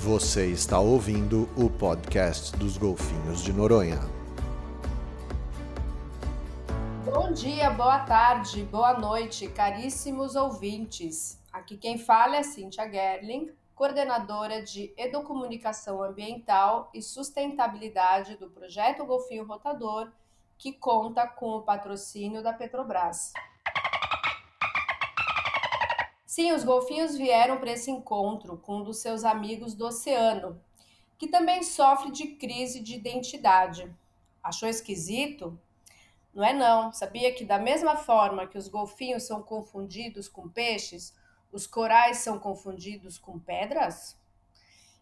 Você está ouvindo o podcast dos Golfinhos de Noronha. Bom dia, boa tarde, boa noite, caríssimos ouvintes. Aqui quem fala é Cíntia Gerling, coordenadora de Educomunicação Ambiental e Sustentabilidade do Projeto Golfinho Rotador, que conta com o patrocínio da Petrobras. Sim, os golfinhos vieram para esse encontro com um dos seus amigos do oceano, que também sofre de crise de identidade. Achou esquisito? Não é não. Sabia que da mesma forma que os golfinhos são confundidos com peixes, os corais são confundidos com pedras?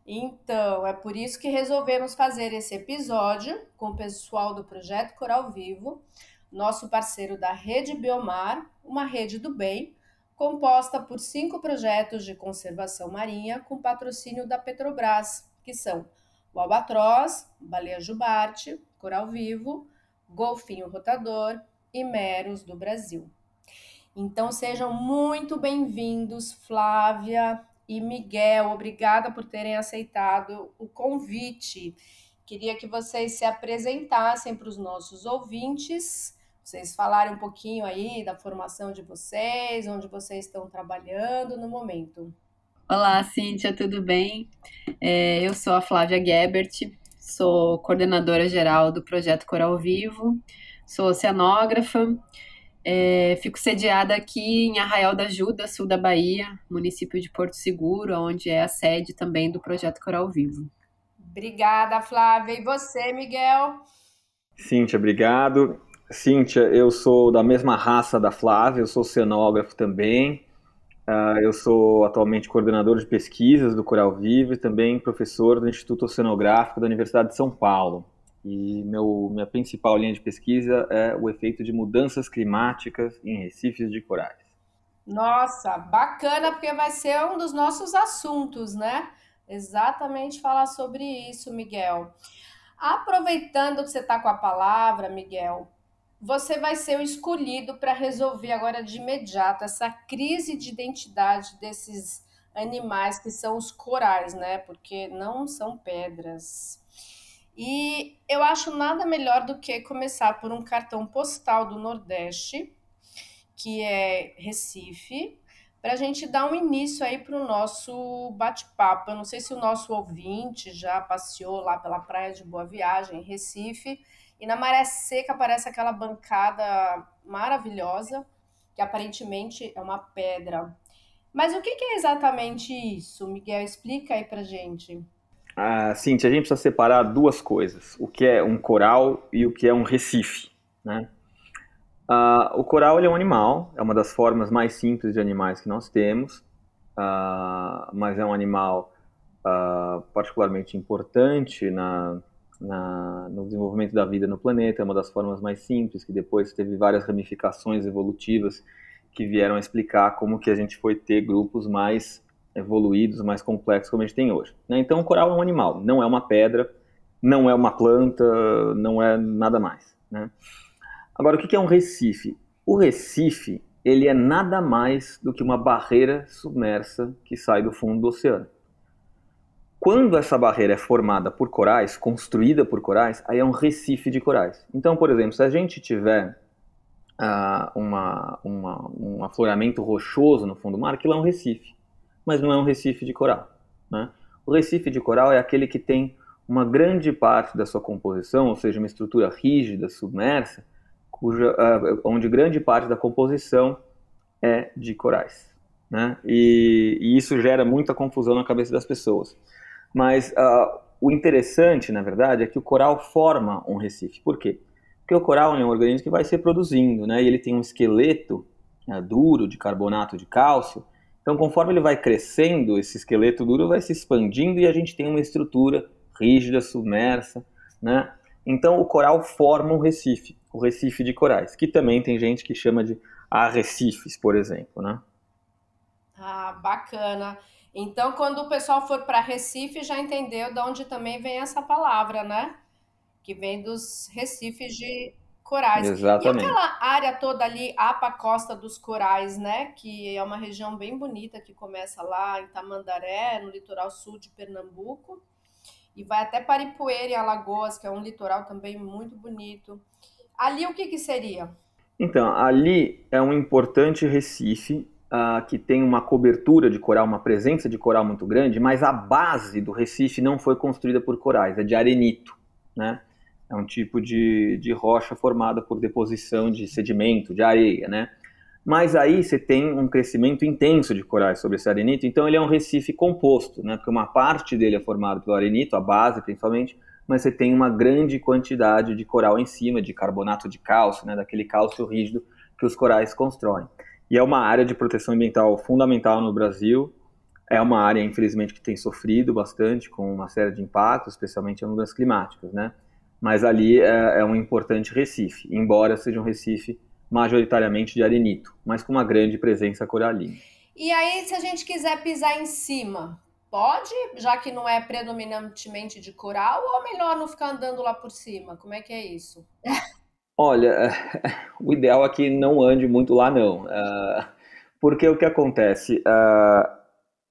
Então, é por isso que resolvemos fazer esse episódio com o pessoal do Projeto Coral Vivo, nosso parceiro da Rede Biomar, uma rede do bem, composta por cinco projetos de conservação marinha com patrocínio da Petrobras, que são o Albatroz, Baleia Jubarte, Coral Vivo, Golfinho Rotador e Meros do Brasil. Então sejam muito bem-vindos, Flávia e Miguel. Obrigada por terem aceitado o convite. Queria que vocês se apresentassem para os nossos ouvintes vocês falarem um pouquinho aí da formação de vocês, onde vocês estão trabalhando no momento. Olá, Cíntia, tudo bem? É, eu sou a Flávia Gebert, sou coordenadora geral do projeto Coral Vivo, sou oceanógrafa, é, fico sediada aqui em Arraial da Ajuda, sul da Bahia, município de Porto Seguro, onde é a sede também do projeto Coral Vivo. Obrigada, Flávia. E você, Miguel? Cíntia, obrigado. Cíntia, eu sou da mesma raça da Flávia, eu sou cenógrafo também. Uh, eu sou atualmente coordenador de pesquisas do Coral Vivo e também professor do Instituto Oceanográfico da Universidade de São Paulo. E meu, minha principal linha de pesquisa é o efeito de mudanças climáticas em recifes de corais. Nossa, bacana, porque vai ser um dos nossos assuntos, né? Exatamente falar sobre isso, Miguel. Aproveitando que você está com a palavra, Miguel, você vai ser o escolhido para resolver agora de imediato essa crise de identidade desses animais que são os corais, né? Porque não são pedras. E eu acho nada melhor do que começar por um cartão postal do Nordeste, que é Recife, para a gente dar um início aí para o nosso bate-papo. Eu não sei se o nosso ouvinte já passeou lá pela praia de Boa Viagem, Recife, e na maré seca aparece aquela bancada maravilhosa, que aparentemente é uma pedra. Mas o que é exatamente isso, Miguel? Explica aí pra gente. Ah, Cintia, a gente precisa separar duas coisas: o que é um coral e o que é um recife. Né? Ah, o coral é um animal, é uma das formas mais simples de animais que nós temos, ah, mas é um animal ah, particularmente importante na, na, no desenvolvimento da vida no planeta, é uma das formas mais simples, que depois teve várias ramificações evolutivas que vieram a explicar como que a gente foi ter grupos mais evoluídos, mais complexos como a gente tem hoje. Né? Então, o coral é um animal, não é uma pedra, não é uma planta, não é nada mais. Né? Agora, o que é um recife? O recife ele é nada mais do que uma barreira submersa que sai do fundo do oceano. Quando essa barreira é formada por corais, construída por corais, aí é um recife de corais. Então, por exemplo, se a gente tiver uh, uma, uma, um afloramento rochoso no fundo do mar, aquilo é um recife, mas não é um recife de coral. Né? O recife de coral é aquele que tem uma grande parte da sua composição, ou seja, uma estrutura rígida, submersa, cuja, uh, onde grande parte da composição é de corais. Né? E, e isso gera muita confusão na cabeça das pessoas. Mas uh, o interessante, na verdade, é que o coral forma um recife. Por quê? Porque o coral é um organismo que vai se reproduzindo, né? E ele tem um esqueleto uh, duro de carbonato de cálcio. Então, conforme ele vai crescendo, esse esqueleto duro vai se expandindo e a gente tem uma estrutura rígida, submersa, né? Então, o coral forma um recife, o recife de corais, que também tem gente que chama de arrecifes, por exemplo, né? Ah, bacana. Então, quando o pessoal for para Recife, já entendeu de onde também vem essa palavra, né? Que vem dos recifes de corais. Exatamente. E aquela área toda ali, Apa Costa dos Corais, né? Que é uma região bem bonita que começa lá em Tamandaré, no litoral sul de Pernambuco, e vai até Paripoeira, em Alagoas, que é um litoral também muito bonito. Ali o que, que seria? Então, ali é um importante recife uh, que tem uma cobertura de coral, uma presença de coral muito grande, mas a base do recife não foi construída por corais, é de arenito, né? É um tipo de, de rocha formada por deposição de sedimento, de areia, né? Mas aí você tem um crescimento intenso de corais sobre esse arenito, então ele é um recife composto, né? Porque uma parte dele é formado pelo arenito, a base principalmente, mas você tem uma grande quantidade de coral em cima, de carbonato de cálcio, né? Daquele cálcio rígido que os corais constroem. E é uma área de proteção ambiental fundamental no Brasil. É uma área, infelizmente, que tem sofrido bastante com uma série de impactos, especialmente em mudanças climáticas, né? mas ali é, é, um importante recife, embora seja um recife majoritariamente de arenito, mas com uma grande presença coralina. E aí, se a gente quiser pisar em cima, pode, já que não é predominantemente de coral, ou melhor não ficar andando lá por cima? Como é que é isso? Olha, o ideal é que não ande muito lá, não. Uh, porque o que acontece? Uh,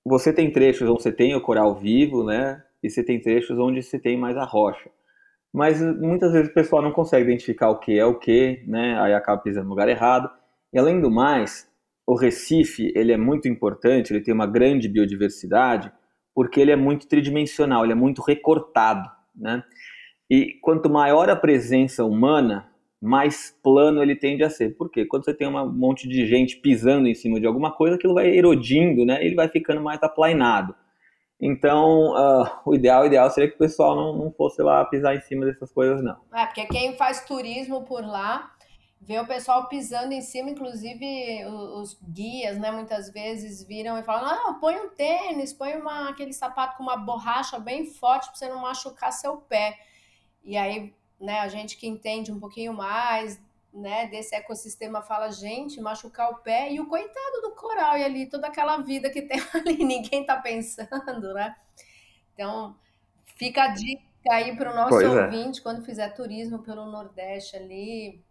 você tem trechos onde você tem o coral vivo, né? E você tem trechos onde você tem mais a rocha mas muitas vezes o pessoal não consegue identificar o que é o que, né? Aí acaba pisando no lugar errado. E além do mais, o Recife ele é muito importante, ele tem uma grande biodiversidade, porque ele é muito tridimensional, ele é muito recortado, né? E quanto maior a presença humana, mais plano ele tende a ser. Por quê? Quando você tem um monte de gente pisando em cima de alguma coisa, aquilo vai erodindo, né? Ele vai ficando mais aplainado. Então, uh, o ideal, o ideal seria que o pessoal não, não fosse lá pisar em cima dessas coisas, não. É, porque quem faz turismo por lá vê o pessoal pisando em cima, inclusive os, guias, né, muitas vezes viram e falam, não, põe um tênis, põe uma, aquele sapato com uma borracha bem forte para você não machucar seu pé. E aí, né, a gente que entende um pouquinho mais né, desse ecossistema fala, gente, machucar o pé e o coitado do coral e ali toda aquela vida que tem ali, ninguém tá pensando, né? Então, fica a dica aí para o nosso pois é. ouvinte é. quando fizer turismo pelo Nordeste ali,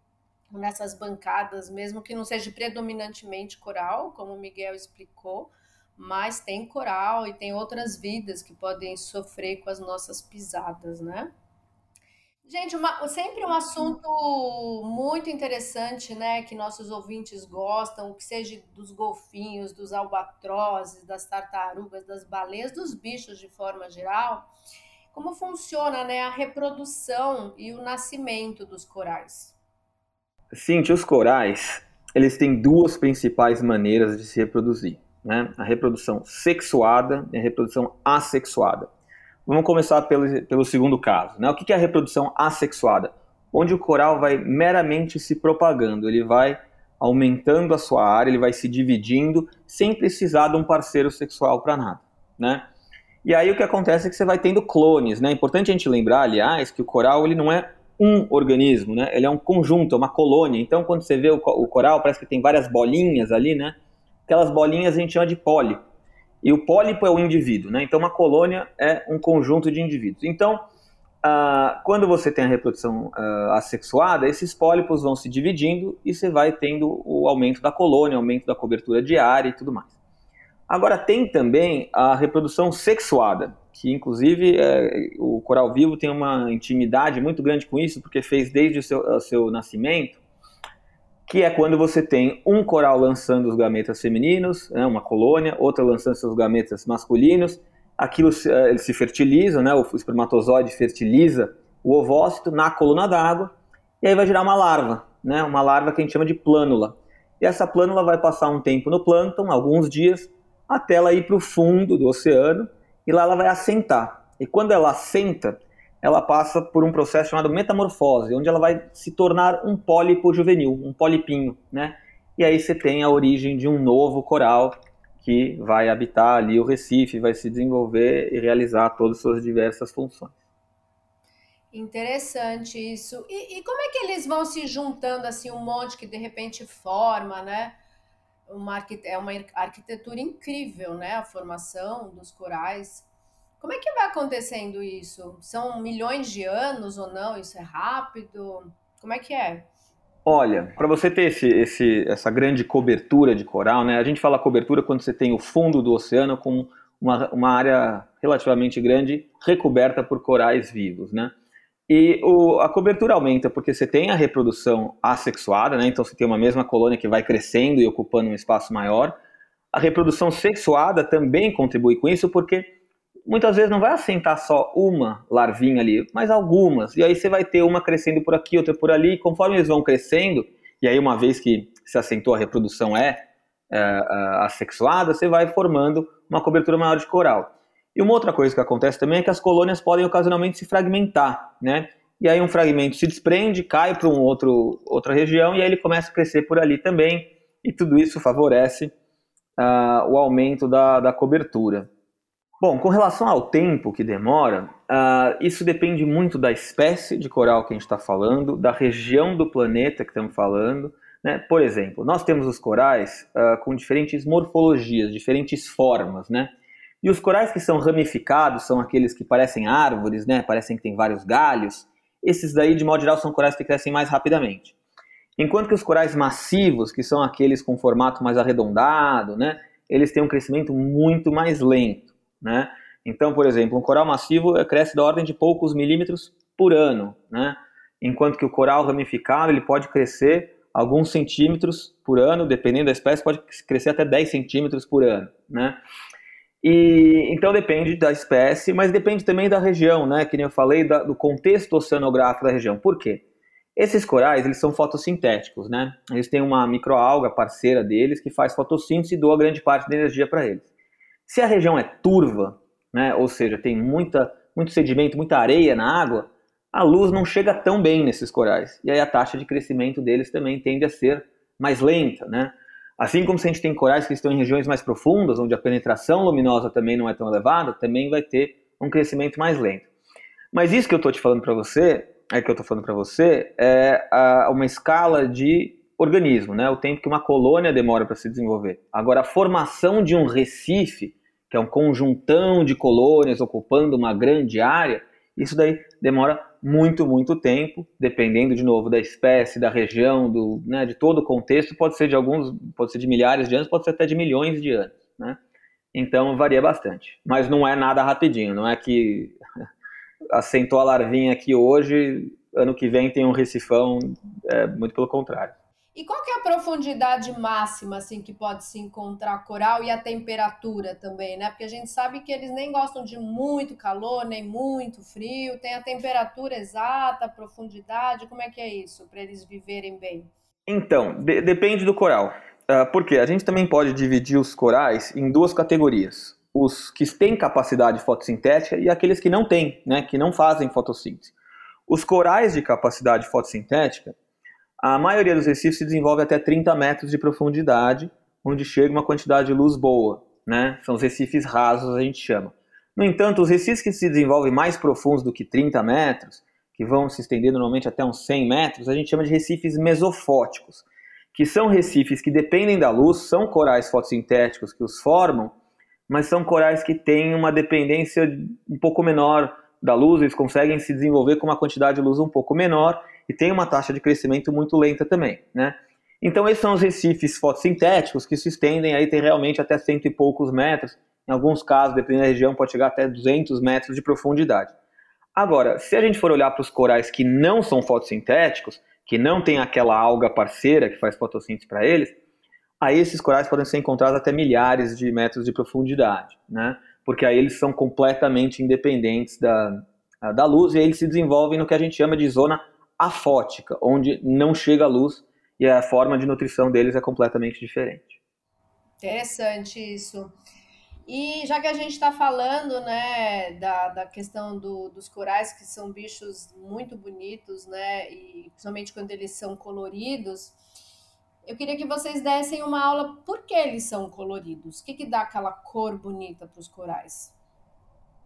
nessas bancadas, mesmo que não seja predominantemente coral, como o Miguel explicou, mas tem coral e tem outras vidas que podem sofrer com as nossas pisadas, né? Gente, uma, sempre um assunto muito interessante, né? Que nossos ouvintes gostam, que seja dos golfinhos, dos albatrozes, das tartarugas, das baleias, dos bichos de forma geral. Como funciona né, a reprodução e o nascimento dos corais? Cintia, os corais, eles têm duas principais maneiras de se reproduzir. Né? A reprodução sexuada e a reprodução assexuada. Vamos começar pelo, pelo segundo caso. Né? O que é a reprodução assexuada? Onde o coral vai meramente se propagando, ele vai aumentando a sua área, ele vai se dividindo sem precisar de um parceiro sexual para nada. Né? E aí o que acontece é que você vai tendo clones. Né? É importante a gente lembrar, aliás, que o coral ele não é um organismo, né? ele é um conjunto, é uma colônia. Então quando você vê o, coral, parece que tem várias bolinhas ali, né? aquelas bolinhas a gente chama de pólipo. E o pólipo é o indivíduo, né? Então, uma colônia é um conjunto de indivíduos. Então, ah, quando você tem a reprodução ah, assexuada, esses pólipos vão se dividindo e você vai tendo o aumento da colônia, aumento da cobertura diária e tudo mais. Agora, tem também a reprodução sexuada, que inclusive é, o coral vivo tem uma intimidade muito grande com isso, porque fez desde o seu, o seu nascimento que é quando você tem um coral lançando os gametas femininos, né, uma colônia, outra lançando seus gametas masculinos, aquilo eh, se fertilizam, né, o espermatozoide fertiliza o ovócito na coluna d'água, e aí vai gerar uma larva, né, uma larva que a gente chama de plânula. E essa plânula vai passar um tempo no plâncton, alguns dias, até ela ir para o fundo do oceano, e lá ela vai assentar. E quando ela assenta, ela passa por um processo chamado metamorfose, onde ela vai se tornar um pólipo juvenil, um polipinho, né? E aí você tem a origem de um novo coral que vai habitar ali o Recife, vai se desenvolver e realizar todas as suas diversas funções. Interessante isso. E, e, como é que eles vão se juntando assim um monte que de repente forma, né? Uma, é uma arquitetura incrível, né? A formação dos corais. Como é que vai acontecendo isso? São milhões de anos ou não? Isso é rápido? Como é que é? Olha, para você ter esse, esse, essa grande cobertura de coral, né? A gente fala cobertura quando você tem o fundo do oceano com uma, uma área relativamente grande recoberta por corais vivos, né? E o, a cobertura aumenta porque você tem a reprodução assexuada, né? Então você tem uma mesma colônia que vai crescendo e ocupando um espaço maior. A reprodução sexuada também contribui com isso porque muitas vezes não vai assentar só uma larvinha ali, mas algumas. E aí você vai ter uma crescendo por aqui, outra por ali. E conforme eles vão crescendo, e aí uma vez que se assentou a reprodução é, é, é assexuada, você vai formando uma cobertura maior de coral. E uma outra coisa que acontece também é que as colônias podem ocasionalmente se fragmentar, né? E aí um fragmento se desprende, cai para um outro outra região e aí ele começa a crescer por ali também. E tudo isso favorece uh, o aumento da, da cobertura. Bom, com relação ao tempo que demora, uh, isso depende muito da espécie de coral que a gente está falando, da região do planeta que estamos falando. Né? Por exemplo, nós temos os corais uh, com diferentes morfologias, diferentes formas, né? E os corais que são ramificados são aqueles que parecem árvores, né? Parecem que tem vários galhos. Esses daí, de modo geral, são corais que crescem mais rapidamente. Enquanto que os corais massivos, que são aqueles com formato mais arredondado, né? Eles têm um crescimento muito mais lento. Né? Então, por exemplo, um coral massivo cresce da ordem de poucos milímetros por ano, né? enquanto que o coral ramificado ele pode crescer alguns centímetros por ano, dependendo da espécie, pode crescer até 10 centímetros por ano. Né? E, então depende da espécie, mas depende também da região, né? que nem eu falei, da, do contexto oceanográfico da região. Por quê? Esses corais, eles são fotossintéticos, né? Eles têm uma microalga parceira deles que faz fotossíntese e doa grande parte da energia para eles. Se a região é turva, né, ou seja, tem muita, muito sedimento, muita areia na água, a luz não chega tão bem nesses corais. E aí a taxa de crescimento deles também tende a ser mais lenta. Né? Assim como se a gente tem corais que estão em regiões mais profundas, onde a penetração luminosa também não é tão elevada, também vai ter um crescimento mais lento. Mas isso que eu estou te falando para você, é que eu estou falando para você, é a, uma escala de organismo, né? O tempo que uma colônia demora para se desenvolver. Agora, a formação de um recife, que é um conjuntão de colônias ocupando uma grande área, isso daí demora muito, muito tempo, dependendo de novo da espécie, da região, do, né, de todo o contexto, pode ser de alguns, pode ser de milhares de anos, pode ser até de milhões de anos, né? Então varia bastante, mas não é nada rapidinho, não é que assentou a larvinha aqui hoje, ano que vem tem um recifão, é muito pelo contrário. E qual que é a profundidade máxima assim que pode se encontrar coral e a temperatura também, né? Porque a gente sabe que eles nem gostam de muito calor, nem muito frio, tem a temperatura exata, a profundidade, como é que é isso para eles viverem bem? Então, de depende do coral. Uh, porque a gente também pode dividir os corais em duas categorias. Os que têm capacidade fotossintética e aqueles que não têm, né, que não fazem fotossíntese. Os corais de capacidade fotossintética, a maioria dos recifes se desenvolve até 30 metros de profundidade, onde chega uma quantidade de luz boa, né? São os recifes rasos, a gente chama. No entanto, os recifes que se desenvolvem mais profundos do que 30 metros, que vão se estender normalmente até uns 100 metros, a gente chama de recifes mesofóticos, que são recifes que dependem da luz, são corais fotossintéticos que os formam, mas são corais que têm uma dependência um pouco menor da luz, eles conseguem se desenvolver com uma quantidade de luz um pouco menor e tem uma taxa de crescimento muito lenta também, né? Então esses são os recifes fotossintéticos que se estendem aí tem realmente até cento e poucos metros, em alguns casos, dependendo da região, pode chegar até 200 metros de profundidade. Agora, se a gente for olhar para os corais que não são fotossintéticos, que não tem aquela alga parceira que faz fotossíntese para eles, aí esses corais podem ser encontrados até milhares de metros de profundidade, né? Porque aí eles são completamente independentes da, da luz e aí eles se desenvolvem no que a gente chama de zona afótica, onde não chega a luz e a forma de nutrição deles é completamente diferente. Interessante isso. E já que a gente está falando né, da, da questão do, dos corais, que são bichos muito bonitos, né, e principalmente quando eles são coloridos, eu queria que vocês dessem uma aula por que eles são coloridos. O que, que dá aquela cor bonita para os corais?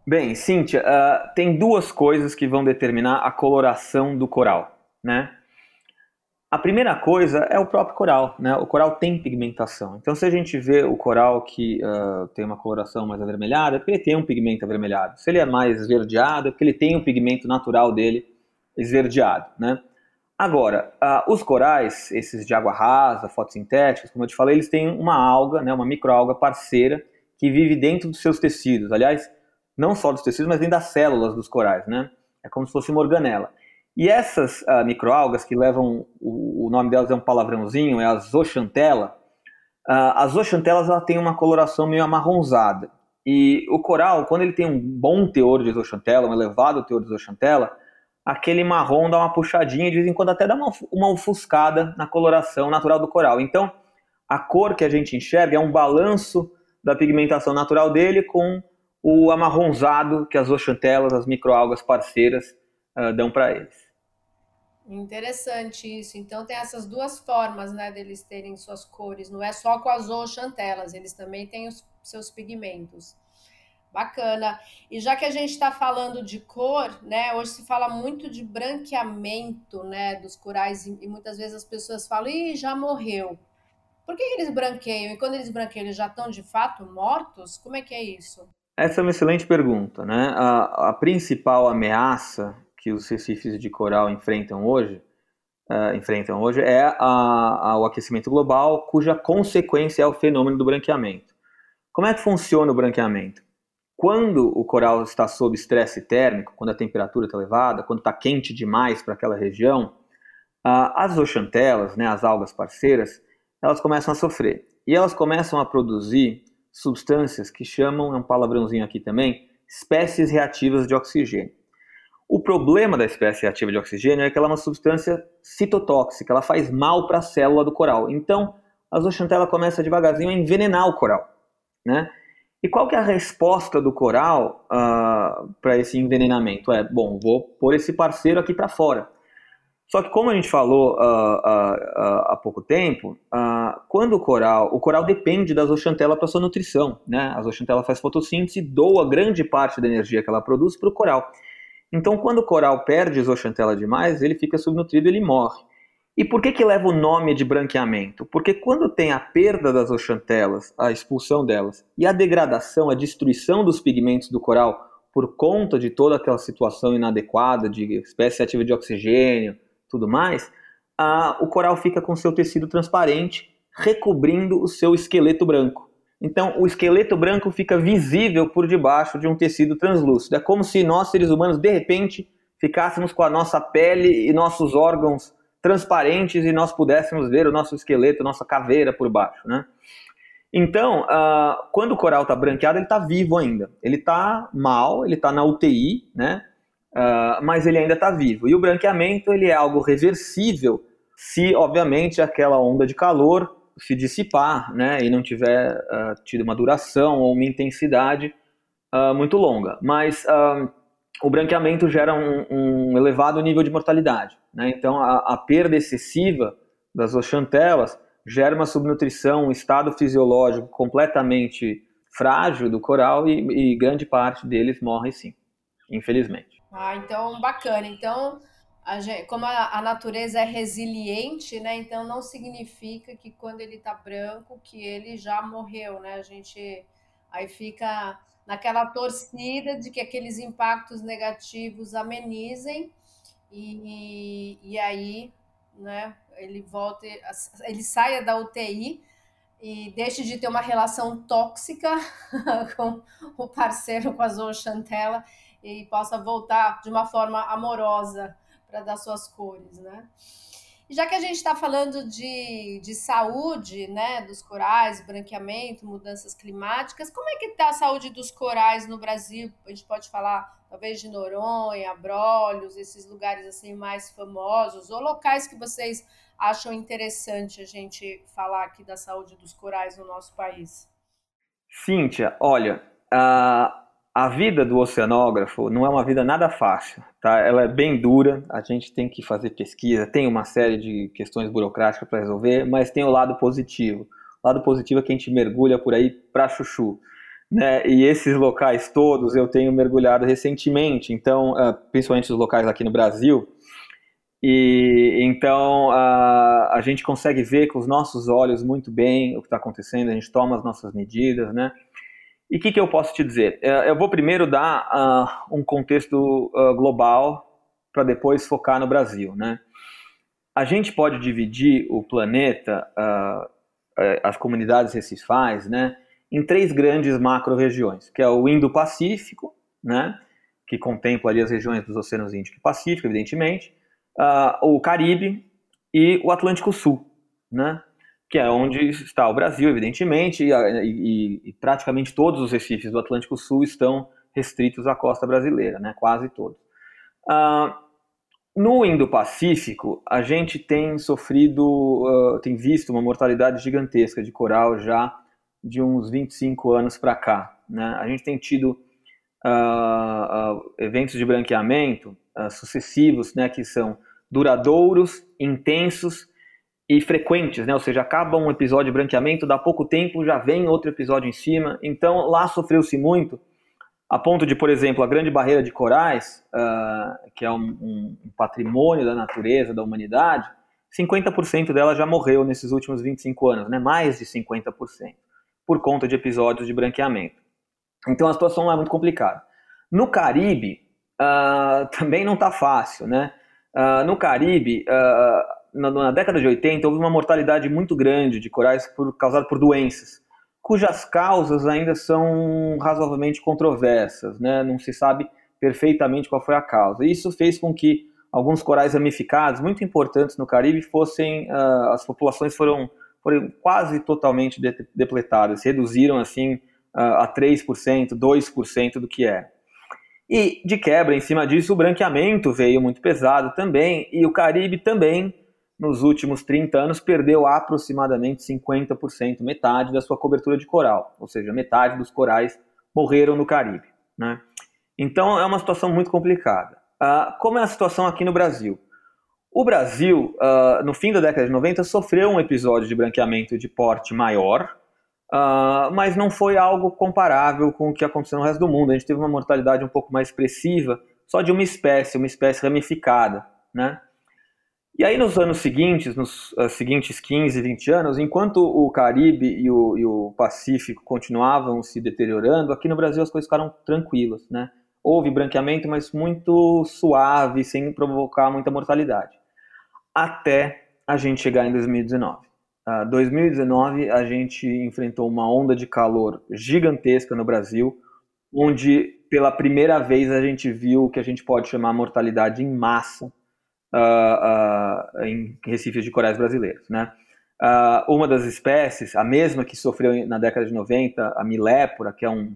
Bem, Cíntia, uh, tem duas coisas que vão determinar a coloração do coral, né? A primeira coisa é o próprio coral, né? O coral tem pigmentação. Então, se a gente vê o coral que uh, tem uma coloração mais avermelhada, é porque ele tem um pigmento avermelhado. Se ele é mais esverdeado, é porque ele tem um pigmento natural dele esverdeado, né? Agora, uh, os corais, esses de água rasa, fotossintéticos, como eu te falei, eles têm uma alga, né, uma microalga parceira que vive dentro dos seus tecidos. Aliás, não só dos tecidos, mas dentro das células dos corais, né? É como se fosse uma organela. E essas uh, microalgas que levam, o, o, nome delas é um palavrãozinho, é a zooxantela. Uh, as zooxantelas ela tem uma coloração meio amarronzada. E o coral, quando ele tem um bom teor de zooxantela, um elevado teor de zooxantela, aquele marrom dá uma puxadinha, de vez em quando até dá uma, uma ofuscada na coloração natural do coral. Então, a cor que a gente enxerga é um balanço da pigmentação natural dele com o amarronzado que as zooxantelas, as microalgas parceiras, uh, dão para eles. Interessante isso. Então tem essas duas formas, né, deles terem suas cores. Não é só com as zooxantelas, eles também têm os seus pigmentos. Bacana. E já que a gente está falando de cor, né? Hoje se fala muito de branqueamento, né? Dos corais e muitas vezes as pessoas falam, ih, já morreu. Por que eles branqueiam? E quando eles branqueiam, eles já estão de fato mortos? Como é que é isso? Essa é uma excelente pergunta, né? A, a principal ameaça que os recifes de coral enfrentam hoje, uh, enfrentam hoje é a, a, o aquecimento global, cuja consequência é o fenômeno do branqueamento. Como é que funciona o branqueamento? Quando o coral está sob estresse térmico, quando a temperatura está elevada, quando está quente demais para aquela região, as oxantelas, né, as algas parceiras, elas começam a sofrer. E elas começam a produzir substâncias que chamam, é um palavrãozinho aqui também, espécies reativas de oxigênio. O problema da espécie reativa de oxigênio é que ela é uma substância citotóxica, ela faz mal para a célula do coral. Então, a zooxantela começa devagarzinho a envenenar o coral. Né? E qual que é a resposta do coral uh, ah, para esse envenenamento? É, bom, vou pôr esse parceiro aqui para fora. Só que como a gente falou uh, uh, há pouco tempo, quando o coral, o coral depende da zooxantela para sua nutrição, né? A zooxantela faz fotossíntese doa grande parte da energia que ela produz para o coral. Então, quando o coral perde zooxantela demais, ele fica subnutrido e ele morre. E por que, que leva o nome de branqueamento? Porque quando tem a perda das oxantelas, a expulsão delas, e a degradação, a destruição dos pigmentos do coral por conta de toda aquela situação inadequada de espécie ativa de oxigênio, tudo mais, o coral fica com seu tecido transparente, recobrindo o seu esqueleto branco. Então, o esqueleto branco fica visível por debaixo de um tecido translúcido. É como se nós, seres humanos, de repente, ficássemos com a nossa pele e nossos órgãos transparentes e nós pudéssemos ver o nosso esqueleto, nossa caveira por baixo, né? Então, uh, quando o coral está branqueado, ele está vivo ainda. Ele está mal, ele está na UTI, né? Uh, mas ele ainda está vivo. E o branqueamento ele é algo reversível se, obviamente, aquela onda de calor se dissipar, né? E não tiver uh, tido uma duração ou uma intensidade muito longa. Mas o branqueamento gera um, um elevado nível de mortalidade. Né? Então, a, a, perda excessiva das oxantelas gera uma subnutrição, um estado fisiológico completamente frágil do coral e, e grande parte deles morre sim, infelizmente. Ah, então bacana. Então, a gente, como a, a, natureza é resiliente, né? Então não significa que quando ele está branco que ele já morreu, né? A gente aí fica naquela torcida de que aqueles impactos negativos amenizem e, e aí, né, ele volta, ele saia da UTI e deixe de ter uma relação tóxica com o parceiro, com a Zochantela, e possa voltar de uma forma amorosa para dar suas cores, né? Já que a gente está falando de, de saúde, né, dos corais, branqueamento, mudanças climáticas, como é que está a saúde dos corais no Brasil? A gente pode falar talvez de Noronha, Abrolhos, esses lugares assim mais famosos, ou locais que vocês acham interessante a gente falar aqui da saúde dos corais no nosso país? Cíntia, olha, a, a vida do oceanógrafo não é uma vida nada fácil, tá? Ela é bem dura, a gente tem que fazer pesquisa, tem uma série de questões burocráticas para resolver, mas tem o lado positivo. O lado positivo é que a gente mergulha por aí para chuchu. Né? E esses locais todos eu tenho mergulhado recentemente, então, uh, principalmente os locais aqui no Brasil. E então uh, a gente consegue ver com os nossos olhos muito bem o que está acontecendo, a gente toma as nossas medidas, né? E o que, que, eu posso te dizer? É, eu vou primeiro dar uh, um contexto uh, global para depois focar no Brasil. Né? a gente pode dividir o planeta, uh, as comunidades recifais, né, em três grandes macro-regiões, que é o Indo-Pacífico, né, que contempla ali as regiões dos oceanos Índico e Pacífico, evidentemente, o Caribe e o Atlântico Sul, né, que é onde está o Brasil, evidentemente, e, e, e praticamente todos os recifes do Atlântico Sul estão restritos à costa brasileira, né, quase todos. Uh, no Indo-Pacífico, a gente tem sofrido, uh, tem visto uma mortalidade gigantesca de coral já de uns 25 anos para cá. Né? A gente tem tido uh, uh, eventos de branqueamento sucessivos, né, que são duradouros, intensos e frequentes, né? Ou seja, acaba um episódio de branqueamento, dá pouco tempo já vem outro episódio em cima. Então lá sofreu-se muito a ponto de, por exemplo, a grande barreira de corais, uh, que é um, um, patrimônio da natureza, da humanidade, 50% dela já morreu nesses últimos 25 anos, né? mais de 50%, por conta de episódios de branqueamento. Então a situação lá é muito complicada. No Caribe, uh, também não está fácil. Né? Uh, no Caribe, na, na, década de 80, houve uma mortalidade muito grande de corais por, causada por doenças cujas causas ainda são razoavelmente controversas, né? não se sabe perfeitamente qual foi a causa. Isso fez com que alguns corais ramificados, muito importantes no Caribe, fossem, uh, as populações foram, foram quase totalmente de depletadas, reduziram assim uh, a 3%, 2% do que é. E, de quebra, em cima disso, o branqueamento veio muito pesado também, e o Caribe também nos últimos 30 anos, perdeu aproximadamente 50%, metade da sua cobertura de coral, ou seja, metade dos corais morreram no Caribe. Né? Então é uma situação muito complicada. Uh, como é a situação aqui no Brasil? O Brasil, uh, no fim da década de 90, sofreu um episódio de branqueamento de porte maior, uh, mas não foi algo comparável com o que aconteceu no resto do mundo. A gente teve uma mortalidade um pouco mais expressiva, só de uma espécie, uma espécie ramificada. Né? E aí, nos anos seguintes, nos uh, seguintes 15, 20 anos, enquanto o Caribe e o, e o, Pacífico continuavam se deteriorando, aqui no Brasil as coisas ficaram tranquilas, né? Houve branqueamento, mas muito suave, sem provocar muita mortalidade. Até a gente chegar em 2019. Uh, 2019, a gente enfrentou uma onda de calor gigantesca no Brasil, onde pela primeira vez a gente viu o que a gente pode chamar mortalidade em massa uh, uh, em recifes de corais brasileiros. Né? Uh, uma das espécies, a mesma que sofreu na década de 90, a milépora, que é um,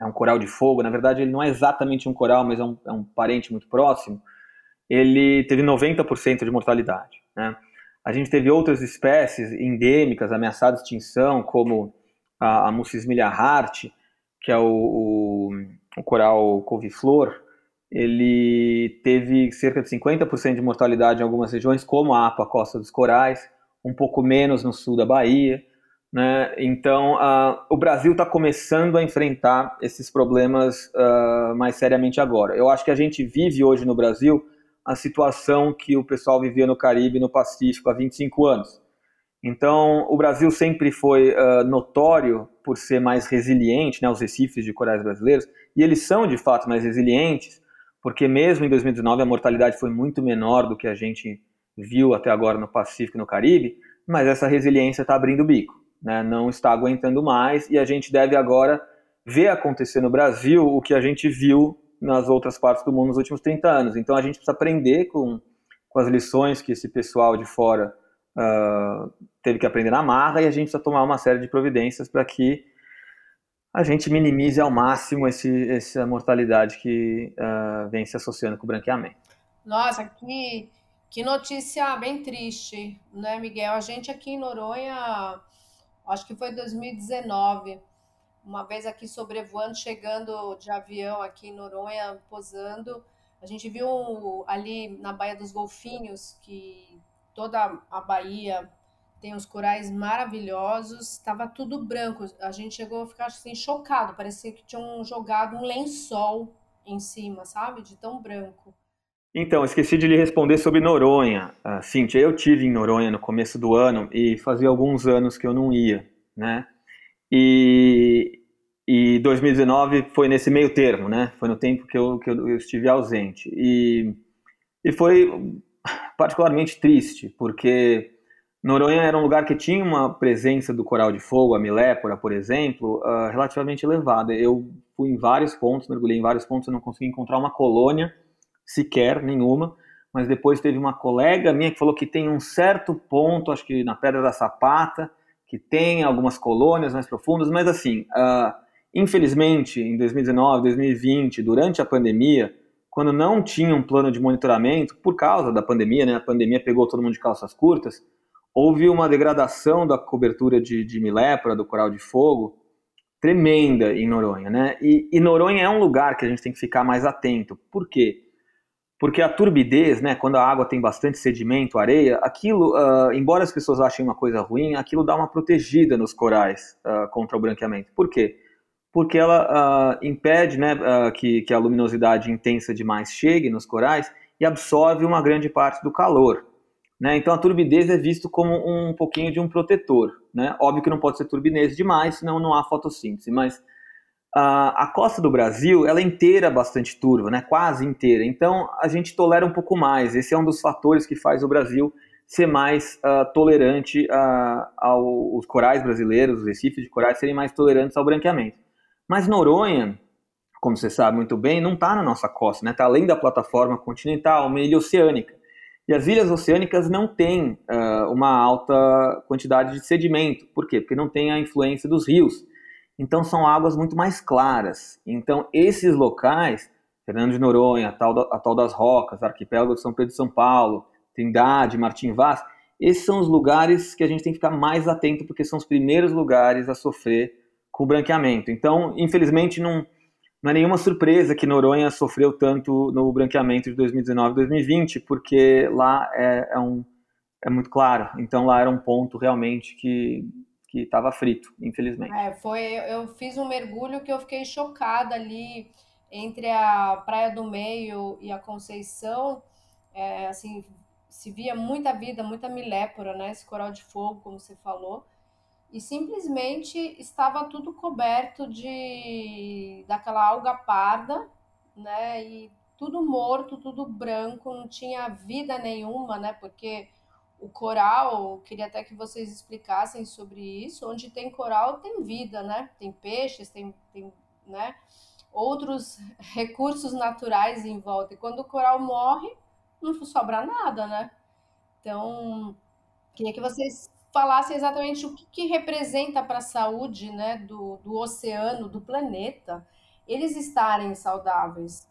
é um coral de fogo, na verdade ele não é exatamente um coral, mas é um, é um parente muito próximo, ele teve 90% de mortalidade. Né? A gente teve outras espécies endêmicas ameaçadas de extinção, como a, a hart, que é o, o, o coral couve-flor, ele teve cerca de 50% de mortalidade em algumas regiões, como a APA Costa dos Corais, um pouco menos no sul da Bahia. Né? Então, uh, o Brasil está começando a enfrentar esses problemas uh, mais seriamente agora. Eu acho que a gente vive hoje no Brasil a situação que o pessoal vivia no Caribe no Pacífico há 25 anos. Então, o Brasil sempre foi uh, notório por ser mais resiliente, né, os recifes de corais brasileiros, e eles são de fato mais resilientes, porque mesmo em 2019 a mortalidade foi muito menor do que a gente viu até agora no Pacífico e no Caribe, mas essa resiliência está abrindo o bico, né? não está aguentando mais e a gente deve agora ver acontecer no Brasil o que a gente viu nas outras partes do mundo nos últimos 30 anos. Então a gente precisa aprender com, com as lições que esse pessoal de fora uh, teve que aprender na marra e a gente precisa tomar uma série de providências para que a gente minimize ao máximo esse, essa mortalidade que uh, vem se associando com o branqueamento. Nossa, que, que notícia bem triste, né, Miguel? A gente aqui em Noronha, acho que foi 2019, uma vez aqui sobrevoando, chegando de avião aqui em Noronha, posando, a gente viu ali na Baía dos Golfinhos, que toda a Bahia tem uns corais maravilhosos, estava tudo branco. A gente chegou a ficar assim chocado, parecia que tinham jogado um lençol em cima, sabe? De tão branco. Então, esqueci de lhe responder sobre Noronha. Uh, Cíntia, eu tive em Noronha no começo do ano e fazia alguns anos que eu não ia, né? E, e 2019 foi nesse meio termo, né? Foi no tempo que eu, que eu, eu estive ausente. E, e foi particularmente triste, porque Noronha era um lugar que tinha uma presença do coral de fogo, a milépora, por exemplo, uh, relativamente elevada. Eu fui em vários pontos, mergulhei em vários pontos, eu não consegui encontrar uma colônia, sequer nenhuma, mas depois teve uma colega minha que falou que tem um certo ponto, acho que na Pedra da Sapata, que tem algumas colônias mais profundas, mas assim, uh, infelizmente, em 2019, 2020, durante a pandemia, quando não tinha um plano de monitoramento, por causa da pandemia, né, a pandemia pegou todo mundo de calças curtas, houve uma degradação da cobertura de, de milépora, do coral de fogo, tremenda em Noronha, né? E, e, Noronha é um lugar que a gente tem que ficar mais atento. Por quê? Porque a turbidez, né, quando a água tem bastante sedimento, areia, aquilo, uh, embora as pessoas achem uma coisa ruim, aquilo dá uma protegida nos corais uh, contra o branqueamento. Por quê? Porque ela uh, impede né, que, que a luminosidade intensa demais chegue nos corais e absorve uma grande parte do calor. Né? Então a turbidez é visto como um pouquinho de um protetor. Né? Óbvio que não pode ser turbidez demais, senão não há fotossíntese, mas a, a costa do Brasil ela é inteira bastante turva, né? quase inteira. Então a gente tolera um pouco mais. Esse é um dos fatores que faz o Brasil ser mais uh, tolerante uh, aos corais brasileiros, os recifes de corais serem mais tolerantes ao branqueamento. Mas Noronha, como você sabe muito bem, não está na nossa costa, está né? Além da plataforma continental, ilha oceânica. E as ilhas oceânicas não têm uh, uma alta quantidade de sedimento. Por quê? Porque não tem a influência dos rios. Então são águas muito mais claras. Então esses locais, Fernando de Noronha, a tal, a tal das Rocas, Arquipélago de São Pedro e São Paulo, Trindade, Martim Vaz, esses são os lugares que a gente tem que ficar mais atento porque são os primeiros lugares a sofrer com o branqueamento. Então, infelizmente, não, não é nenhuma surpresa que Noronha sofreu tanto no branqueamento de 2019 e 2020, porque lá é, é, um, é muito claro. Então lá era um ponto realmente que que estava frito, infelizmente. É, foi, eu fiz um mergulho que eu fiquei chocada ali entre a Praia do Meio e a Conceição, é, assim, se via muita vida, muita milépora, né, esse coral de fogo, como você falou, e simplesmente estava tudo coberto de daquela alga parda, né? E tudo morto, tudo branco, não tinha vida nenhuma, né? Porque o coral, queria até que vocês explicassem sobre isso. Onde tem coral tem vida, né? Tem peixes, tem, tem né? outros recursos naturais em volta. E quando o coral morre, não sobra nada, né? Então, queria que vocês falasse exatamente o que, que representa para a saúde né, do, do oceano, do planeta, eles estarem saudáveis.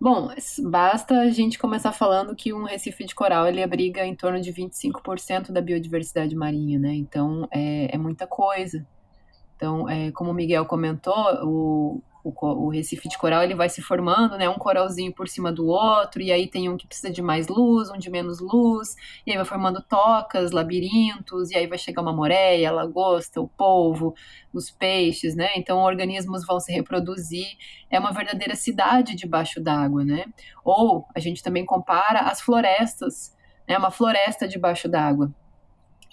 Bom, basta a gente começar falando que um recife de coral ele abriga em torno de 25% da biodiversidade marinha, né? Então é, é muita coisa. Então, é, como o Miguel comentou, o, o, o, recife de coral ele vai se formando, né, um coralzinho por cima do outro, e aí tem um que precisa de mais luz, um de menos luz, e aí vai formando tocas, labirintos, e aí vai chegar uma moreia, a lagosta, o polvo, os peixes, né? Então organismos vão se reproduzir, é uma verdadeira cidade debaixo d'água, né? Ou a gente também compara as florestas, né, uma floresta debaixo d'água.